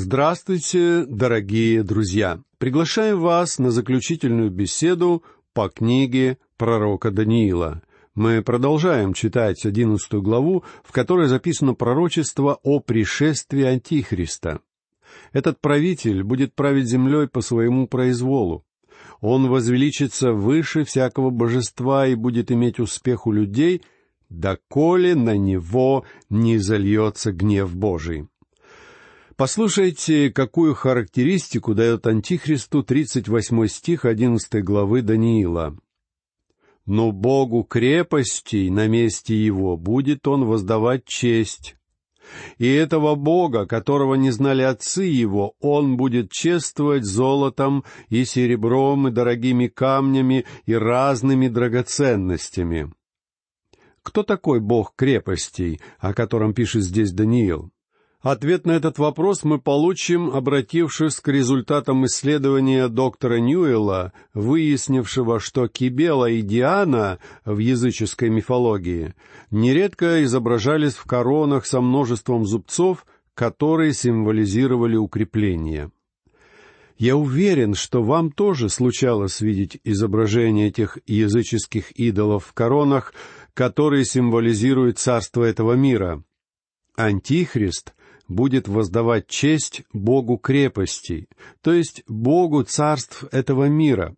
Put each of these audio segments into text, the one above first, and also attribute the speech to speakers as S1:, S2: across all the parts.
S1: Здравствуйте, дорогие друзья! Приглашаем вас на заключительную беседу по книге пророка Даниила. Мы продолжаем читать одиннадцатую главу, в которой записано пророчество о пришествии Антихриста. Этот правитель будет править землей по своему произволу. Он возвеличится выше всякого божества и будет иметь успех у людей, доколе на него не зальется гнев Божий. Послушайте, какую характеристику дает Антихристу 38 стих 11 главы Даниила. «Но Богу крепостей на месте его будет он воздавать честь, и этого Бога, которого не знали отцы его, он будет чествовать золотом и серебром и дорогими камнями и разными драгоценностями». Кто такой Бог крепостей, о котором пишет здесь Даниил? Ответ на этот вопрос мы получим, обратившись к результатам исследования доктора Ньюэлла, выяснившего, что Кибела и Диана в языческой мифологии нередко изображались в коронах со множеством зубцов, которые символизировали укрепление. Я уверен, что вам тоже случалось видеть изображения этих языческих идолов в коронах, которые символизируют царство этого мира. Антихрист будет воздавать честь Богу крепостей, то есть Богу царств этого мира.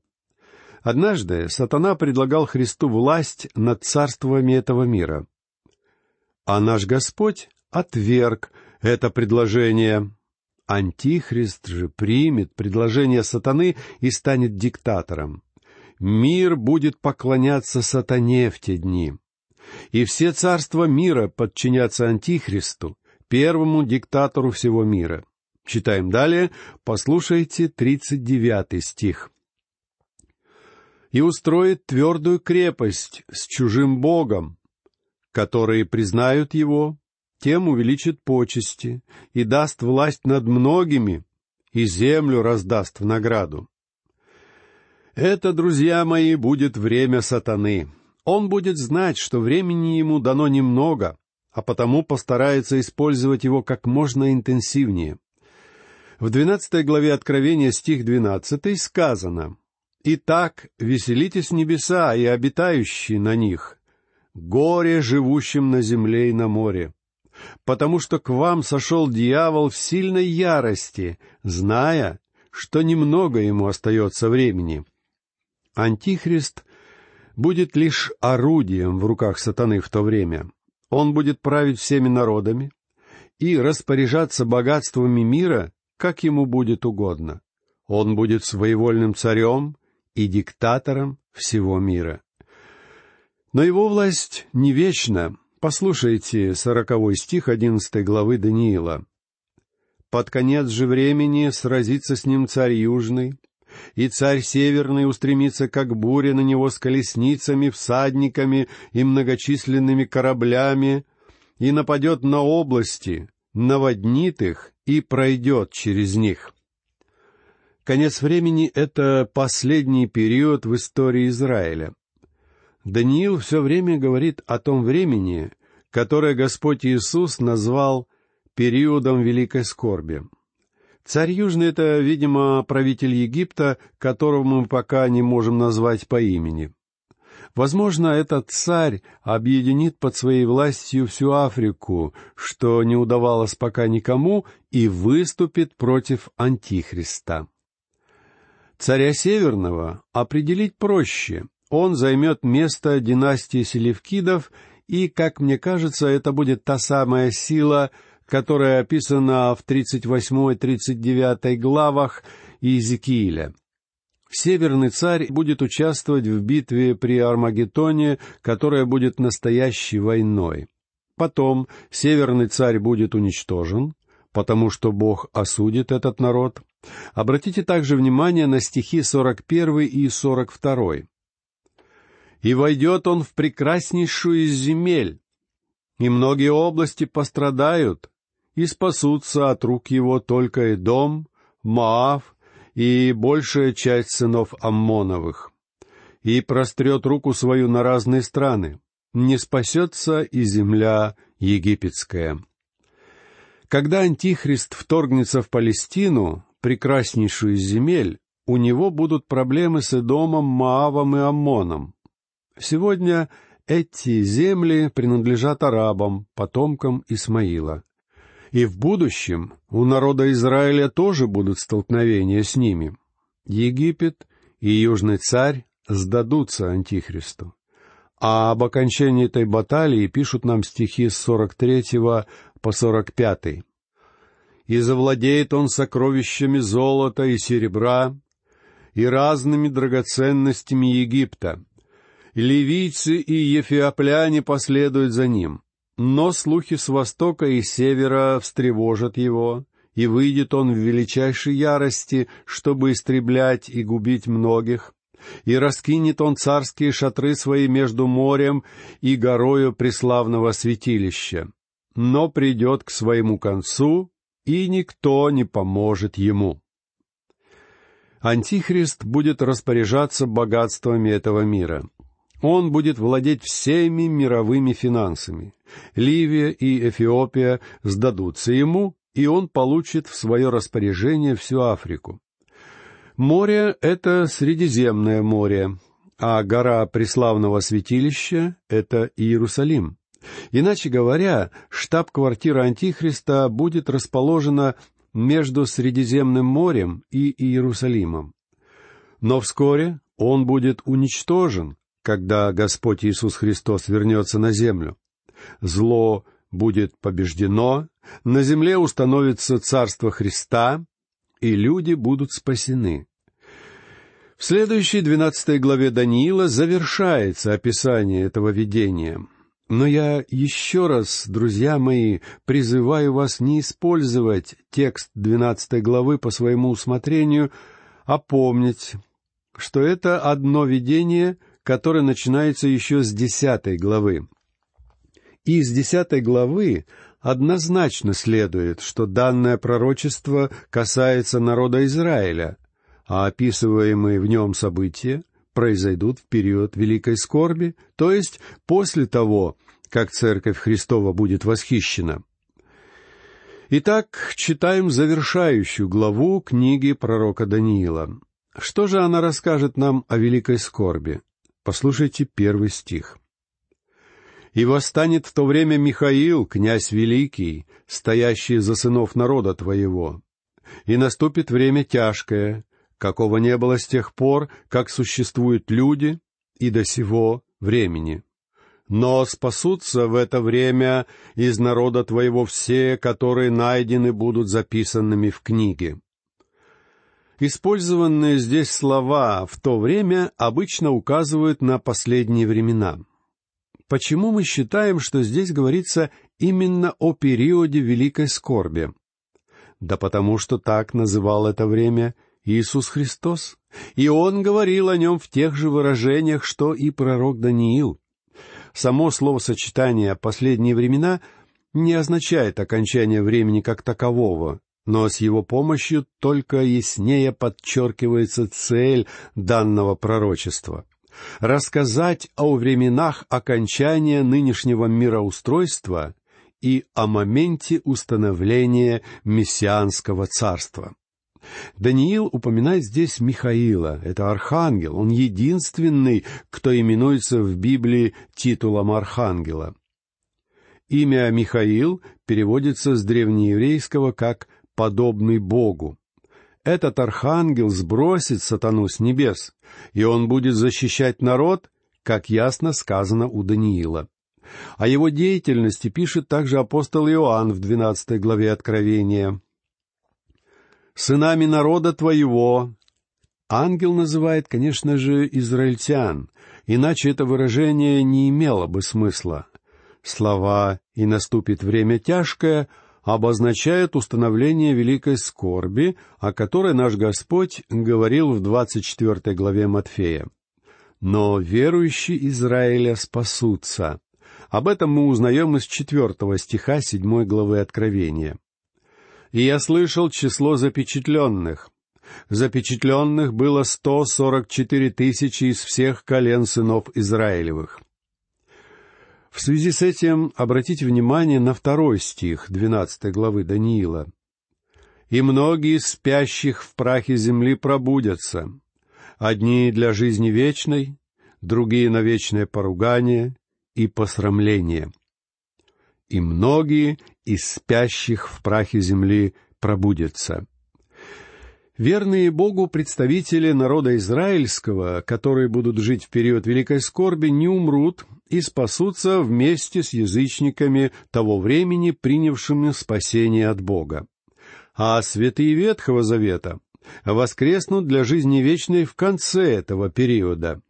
S1: Однажды сатана предлагал Христу власть над царствами этого мира. А наш Господь отверг это предложение. Антихрист же примет предложение сатаны и станет диктатором. Мир будет поклоняться сатане в те дни. И все царства мира подчинятся Антихристу, первому диктатору всего мира. Читаем далее, послушайте тридцать девятый стих. «И устроит твердую крепость с чужим Богом, которые признают его, тем увеличит почести и даст власть над многими, и землю раздаст в награду. Это, друзья мои, будет время сатаны. Он будет знать, что времени ему дано немного, а потому постарается использовать его как можно интенсивнее. В двенадцатой главе Откровения стих двенадцатый сказано «Итак, веселитесь небеса и обитающие на них, горе живущим на земле и на море, потому что к вам сошел дьявол в сильной ярости, зная, что немного ему остается времени». Антихрист будет лишь орудием в руках сатаны в то время. Он будет править всеми народами и распоряжаться богатствами мира, как ему будет угодно. Он будет своевольным царем и диктатором всего мира. Но его власть не вечна. Послушайте сороковой стих одиннадцатой главы Даниила. «Под конец же времени сразится с ним царь Южный, и царь Северный устремится, как буря, на него с колесницами, всадниками и многочисленными кораблями, и нападет на области, наводнит их и пройдет через них. Конец времени — это последний период в истории Израиля. Даниил все время говорит о том времени, которое Господь Иисус назвал периодом великой скорби — Царь Южный — это, видимо, правитель Египта, которого мы пока не можем назвать по имени. Возможно, этот царь объединит под своей властью всю Африку, что не удавалось пока никому, и выступит против Антихриста. Царя Северного определить проще. Он займет место династии Селевкидов, и, как мне кажется, это будет та самая сила, которая описана в 38-39 главах Иезекииля. Северный царь будет участвовать в битве при Армагеддоне, которая будет настоящей войной. Потом Северный царь будет уничтожен, потому что Бог осудит этот народ. Обратите также внимание на стихи 41 и 42. «И войдет он в прекраснейшую из земель, и многие области пострадают, и спасутся от рук его только и дом, Маав и большая часть сынов Аммоновых. И прострет руку свою на разные страны, не спасется и земля египетская. Когда Антихрист вторгнется в Палестину, прекраснейшую из земель, у него будут проблемы с Эдомом, Маавом и Аммоном. Сегодня эти земли принадлежат арабам, потомкам Исмаила. И в будущем у народа Израиля тоже будут столкновения с ними. Египет и Южный царь сдадутся Антихристу. А об окончании этой баталии пишут нам стихи с 43 по 45. «И завладеет он сокровищами золота и серебра, и разными драгоценностями Египта. Ливийцы и ефиопляне последуют за ним. Но слухи с востока и севера встревожат его, и выйдет он в величайшей ярости, чтобы истреблять и губить многих, и раскинет он царские шатры свои между морем и горою преславного святилища. Но придет к своему концу, и никто не поможет ему. Антихрист будет распоряжаться богатствами этого мира. Он будет владеть всеми мировыми финансами. Ливия и Эфиопия сдадутся ему, и он получит в свое распоряжение всю Африку. Море — это Средиземное море, а гора Преславного святилища — это Иерусалим. Иначе говоря, штаб-квартира Антихриста будет расположена между Средиземным морем и Иерусалимом. Но вскоре он будет уничтожен, когда Господь Иисус Христос вернется на землю. Зло будет побеждено, на земле установится Царство Христа, и люди будут спасены. В следующей двенадцатой главе Даниила завершается описание этого видения. Но я еще раз, друзья мои, призываю вас не использовать текст двенадцатой главы по своему усмотрению, а помнить, что это одно видение, которое начинается еще с десятой главы. И из десятой главы однозначно следует, что данное пророчество касается народа Израиля, а описываемые в нем события произойдут в период великой скорби, то есть после того, как Церковь Христова будет восхищена. Итак, читаем завершающую главу книги пророка Даниила. Что же она расскажет нам о великой скорби? Послушайте первый стих. «И восстанет в то время Михаил, князь великий, стоящий за сынов народа твоего. И наступит время тяжкое, какого не было с тех пор, как существуют люди, и до сего времени. Но спасутся в это время из народа твоего все, которые найдены будут записанными в книге. Использованные здесь слова «в то время» обычно указывают на последние времена. Почему мы считаем, что здесь говорится именно о периоде великой скорби? Да потому что так называл это время Иисус Христос, и Он говорил о нем в тех же выражениях, что и пророк Даниил. Само словосочетание «последние времена» не означает окончание времени как такового, но с его помощью только яснее подчеркивается цель данного пророчества — рассказать о временах окончания нынешнего мироустройства и о моменте установления мессианского царства. Даниил упоминает здесь Михаила, это архангел, он единственный, кто именуется в Библии титулом архангела. Имя Михаил переводится с древнееврейского как «подобный Богу». Этот архангел сбросит сатану с небес, и он будет защищать народ, как ясно сказано у Даниила. О его деятельности пишет также апостол Иоанн в двенадцатой главе Откровения сынами народа твоего». Ангел называет, конечно же, израильтян, иначе это выражение не имело бы смысла. Слова «и наступит время тяжкое» обозначают установление великой скорби, о которой наш Господь говорил в двадцать четвертой главе Матфея. Но верующие Израиля спасутся. Об этом мы узнаем из четвертого стиха седьмой главы Откровения и я слышал число запечатленных. Запечатленных было сто сорок четыре тысячи из всех колен сынов Израилевых. В связи с этим обратите внимание на второй стих двенадцатой главы Даниила. «И многие спящих в прахе земли пробудятся, одни для жизни вечной, другие на вечное поругание и посрамление. И многие из спящих в прахе земли пробудятся». Верные Богу представители народа израильского, которые будут жить в период великой скорби, не умрут и спасутся вместе с язычниками того времени, принявшими спасение от Бога. А святые Ветхого Завета воскреснут для жизни вечной в конце этого периода.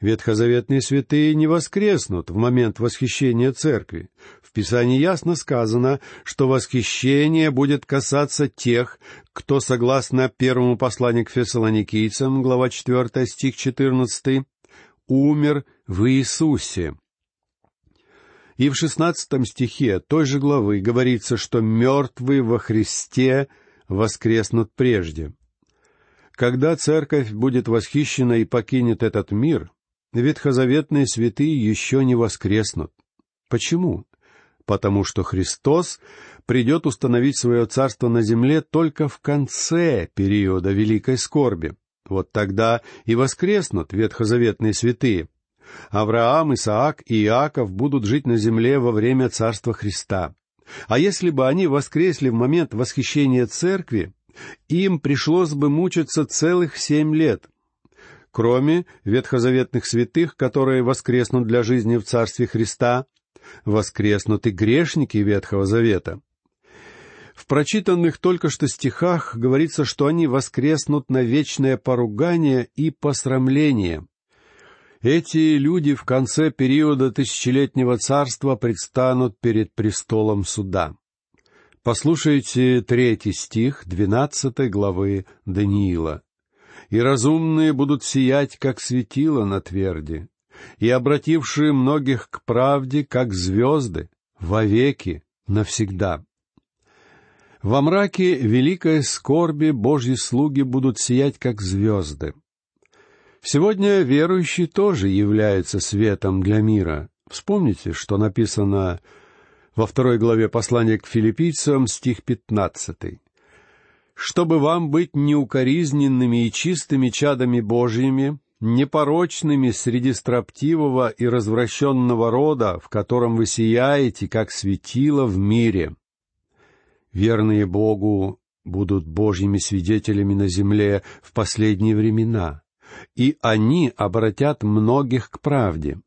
S1: Ветхозаветные святые не воскреснут в момент восхищения церкви. В Писании ясно сказано, что восхищение будет касаться тех, кто, согласно первому посланию к фессалоникийцам, глава 4, стих 14, умер в Иисусе. И в шестнадцатом стихе той же главы говорится, что мертвые во Христе воскреснут прежде. Когда церковь будет восхищена и покинет этот мир, ветхозаветные святые еще не воскреснут. Почему? Потому что Христос придет установить свое царство на земле только в конце периода великой скорби. Вот тогда и воскреснут ветхозаветные святые. Авраам, Исаак и Иаков будут жить на земле во время Царства Христа. А если бы они воскресли в момент восхищения церкви, им пришлось бы мучиться целых семь лет, Кроме ветхозаветных святых, которые воскреснут для жизни в Царстве Христа, воскреснут и грешники Ветхого Завета. В прочитанных только что стихах говорится, что они воскреснут на вечное поругание и посрамление. Эти люди в конце периода тысячелетнего царства предстанут перед престолом суда. Послушайте третий стих двенадцатой главы Даниила и разумные будут сиять, как светило на тверди, и обратившие многих к правде, как звезды, вовеки, навсегда. Во мраке великой скорби Божьи слуги будут сиять, как звезды. Сегодня верующие тоже являются светом для мира. Вспомните, что написано во второй главе послания к филиппийцам, стих пятнадцатый чтобы вам быть неукоризненными и чистыми чадами Божьими, непорочными среди строптивого и развращенного рода, в котором вы сияете, как светило в мире. Верные Богу будут Божьими свидетелями на земле в последние времена, и они обратят многих к правде.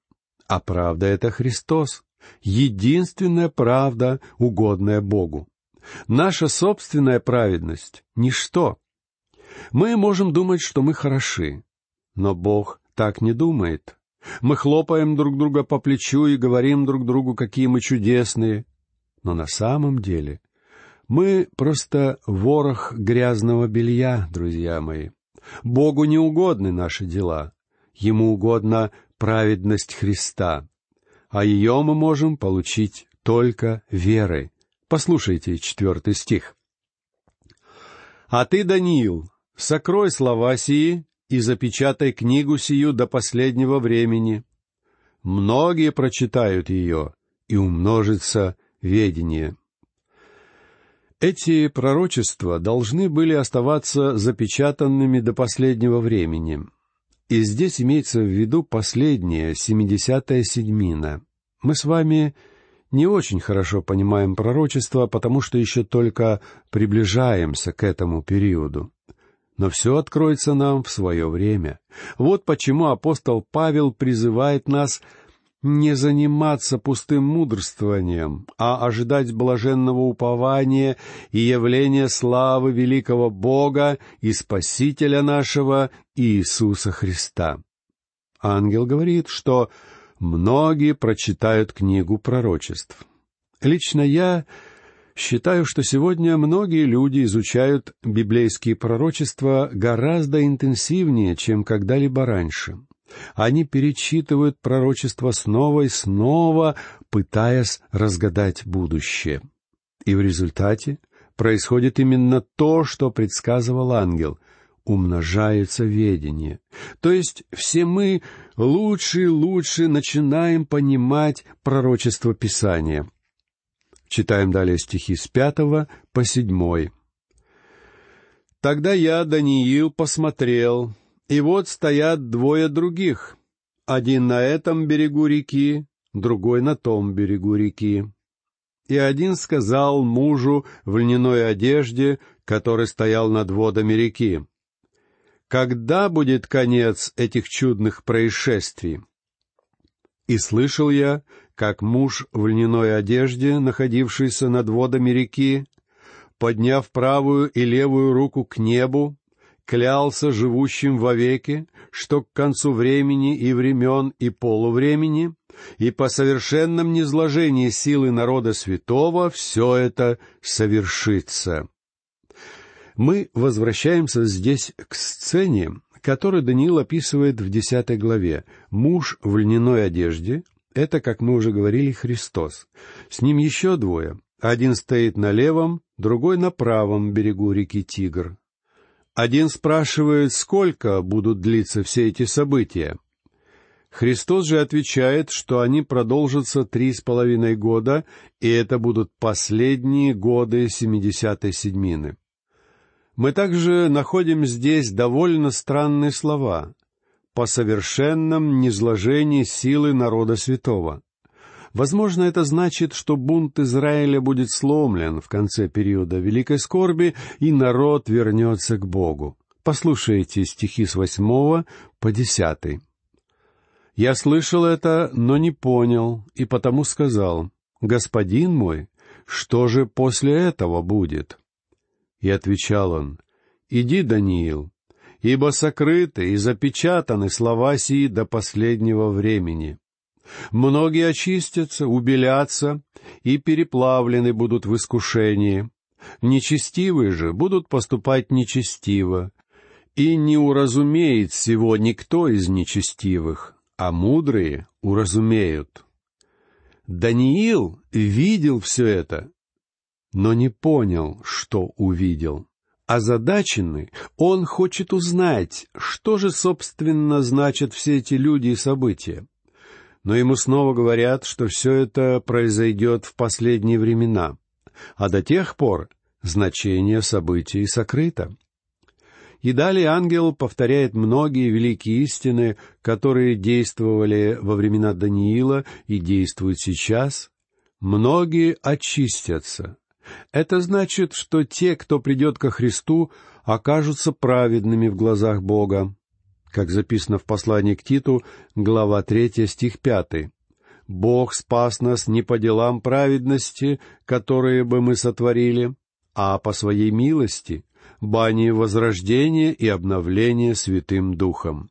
S1: А правда — это Христос, единственная правда, угодная Богу. Наша собственная праведность — ничто. Мы можем думать, что мы хороши, но Бог так не думает. Мы хлопаем друг друга по плечу и говорим друг другу, какие мы чудесные. Но на самом деле мы просто ворох грязного белья, друзья мои. Богу не угодны наши дела. Ему угодна праведность Христа. А ее мы можем получить только верой. Послушайте четвертый стих. «А ты, Даниил, сокрой слова сии и запечатай книгу сию до последнего времени. Многие прочитают ее, и умножится ведение». Эти пророчества должны были оставаться запечатанными до последнего времени. И здесь имеется в виду последняя, семидесятая седьмина. Мы с вами не очень хорошо понимаем пророчество, потому что еще только приближаемся к этому периоду. Но все откроется нам в свое время. Вот почему апостол Павел призывает нас не заниматься пустым мудрствованием, а ожидать блаженного упования и явления славы великого Бога и Спасителя нашего Иисуса Христа. Ангел говорит, что многие прочитают книгу пророчеств. Лично я считаю, что сегодня многие люди изучают библейские пророчества гораздо интенсивнее, чем когда-либо раньше. Они перечитывают пророчества снова и снова, пытаясь разгадать будущее. И в результате происходит именно то, что предсказывал ангел. умножается ведение. То есть все мы лучше и лучше начинаем понимать пророчество Писания. Читаем далее стихи с пятого по седьмой. «Тогда я, Даниил, посмотрел, и вот стоят двое других, один на этом берегу реки, другой на том берегу реки. И один сказал мужу в льняной одежде, который стоял над водами реки, «Когда будет конец этих чудных происшествий?» И слышал я, как муж в льняной одежде, находившийся над водами реки, подняв правую и левую руку к небу, клялся живущим вовеки, что к концу времени и времен и полувремени, и по совершенном низложении силы народа святого все это совершится. Мы возвращаемся здесь к сцене, которую Даниил описывает в десятой главе. Муж в льняной одежде — это, как мы уже говорили, Христос. С ним еще двое. Один стоит на левом, другой на правом берегу реки Тигр. Один спрашивает, сколько будут длиться все эти события. Христос же отвечает, что они продолжатся три с половиной года, и это будут последние годы семидесятой седьмины. Мы также находим здесь довольно странные слова «по совершенном низложении силы народа святого». Возможно, это значит, что бунт Израиля будет сломлен в конце периода великой скорби, и народ вернется к Богу. Послушайте стихи с восьмого по десятый. «Я слышал это, но не понял, и потому сказал, «Господин мой, что же после этого будет?» И отвечал он, «Иди, Даниил, ибо сокрыты и запечатаны слова сии до последнего времени. Многие очистятся, убелятся и переплавлены будут в искушении. Нечестивые же будут поступать нечестиво, и не уразумеет всего никто из нечестивых, а мудрые уразумеют. Даниил видел все это, но не понял, что увидел. Озадаченный, он хочет узнать, что же, собственно, значат все эти люди и события но ему снова говорят, что все это произойдет в последние времена, а до тех пор значение событий сокрыто. И далее ангел повторяет многие великие истины, которые действовали во времена Даниила и действуют сейчас. Многие очистятся. Это значит, что те, кто придет ко Христу, окажутся праведными в глазах Бога, как записано в послании к Титу, глава 3, стих 5. «Бог спас нас не по делам праведности, которые бы мы сотворили, а по своей милости, бани возрождения и обновления Святым Духом».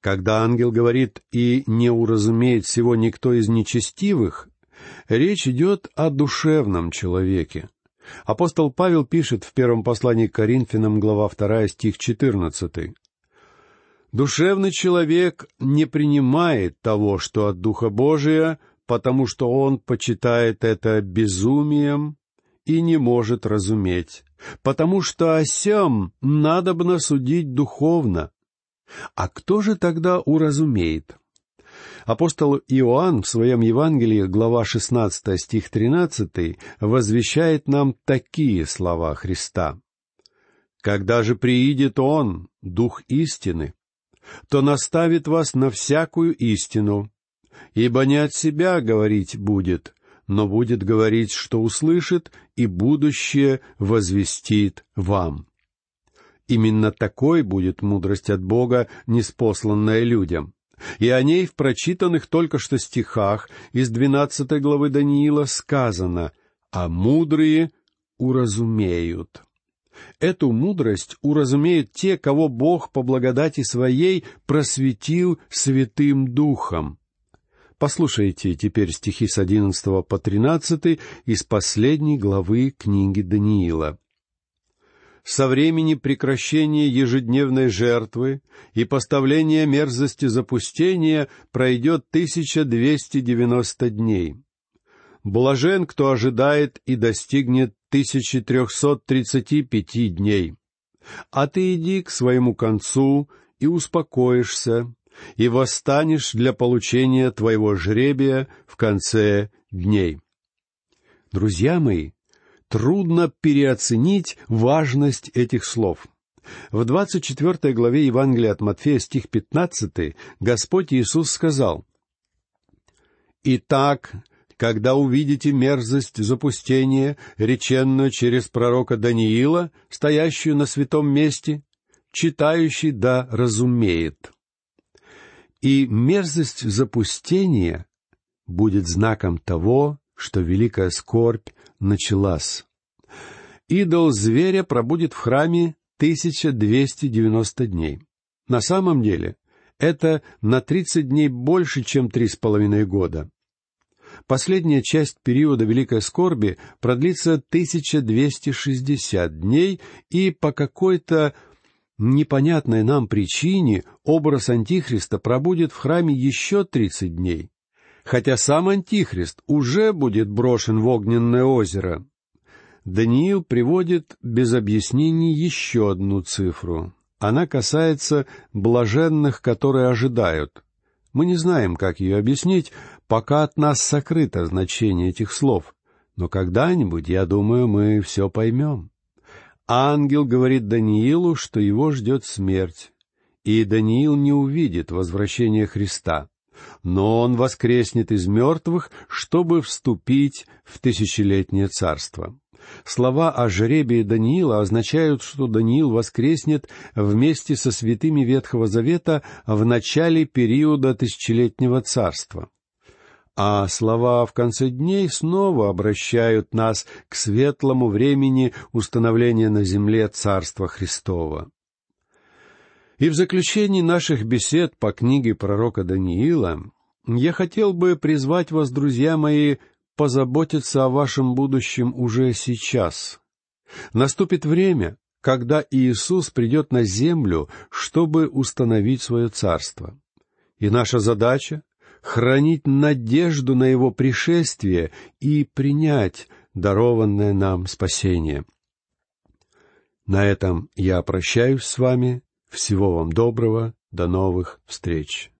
S1: Когда ангел говорит «и не уразумеет всего никто из нечестивых», речь идет о душевном человеке. Апостол Павел пишет в первом послании к Коринфянам, глава 2, стих 14. Душевный человек не принимает того, что от Духа Божия, потому что он почитает это безумием и не может разуметь, потому что о сем надобно судить духовно. А кто же тогда уразумеет? Апостол Иоанн в своем Евангелии, глава 16, стих 13, возвещает нам такие слова Христа. «Когда же приидет Он, Дух истины, то наставит вас на всякую истину, ибо не от себя говорить будет, но будет говорить, что услышит, и будущее возвестит вам. Именно такой будет мудрость от Бога, неспосланная людям. И о ней в прочитанных только что стихах из двенадцатой главы Даниила сказано «А мудрые уразумеют». Эту мудрость уразумеют те, кого Бог по благодати своей просветил Святым Духом. Послушайте теперь стихи с одиннадцатого по тринадцатый из последней главы книги Даниила. «Со времени прекращения ежедневной жертвы и поставления мерзости запустения пройдет тысяча двести девяносто дней. Блажен, кто ожидает и достигнет 1335 дней. А ты иди к своему концу и успокоишься, и восстанешь для получения твоего жребия в конце дней. Друзья мои, трудно переоценить важность этих слов. В двадцать четвертой главе Евангелия от Матфея, стих пятнадцатый, Господь Иисус сказал, «Итак, когда увидите мерзость запустения, реченную через пророка Даниила, стоящую на святом месте, читающий да разумеет. И мерзость запустения будет знаком того, что великая скорбь началась. Идол зверя пробудет в храме 1290 дней. На самом деле, это на 30 дней больше, чем три с половиной года. Последняя часть периода Великой Скорби продлится 1260 дней, и по какой-то непонятной нам причине образ Антихриста пробудет в храме еще тридцать дней, хотя сам Антихрист уже будет брошен в огненное озеро. Даниил приводит без объяснений еще одну цифру. Она касается блаженных, которые ожидают. Мы не знаем, как ее объяснить, пока от нас сокрыто значение этих слов, но когда-нибудь, я думаю, мы все поймем. Ангел говорит Даниилу, что его ждет смерть, и Даниил не увидит возвращения Христа, но он воскреснет из мертвых, чтобы вступить в тысячелетнее царство. Слова о жребии Даниила означают, что Даниил воскреснет вместе со святыми Ветхого Завета в начале периода тысячелетнего царства. А слова в конце дней снова обращают нас к светлому времени установления на земле Царства Христова. И в заключении наших бесед по книге пророка Даниила я хотел бы призвать вас, друзья мои, позаботиться о вашем будущем уже сейчас. Наступит время, когда Иисус придет на землю, чтобы установить свое царство. И наша задача — хранить надежду на Его пришествие и принять дарованное нам спасение. На этом я прощаюсь с вами. Всего вам доброго. До новых встреч.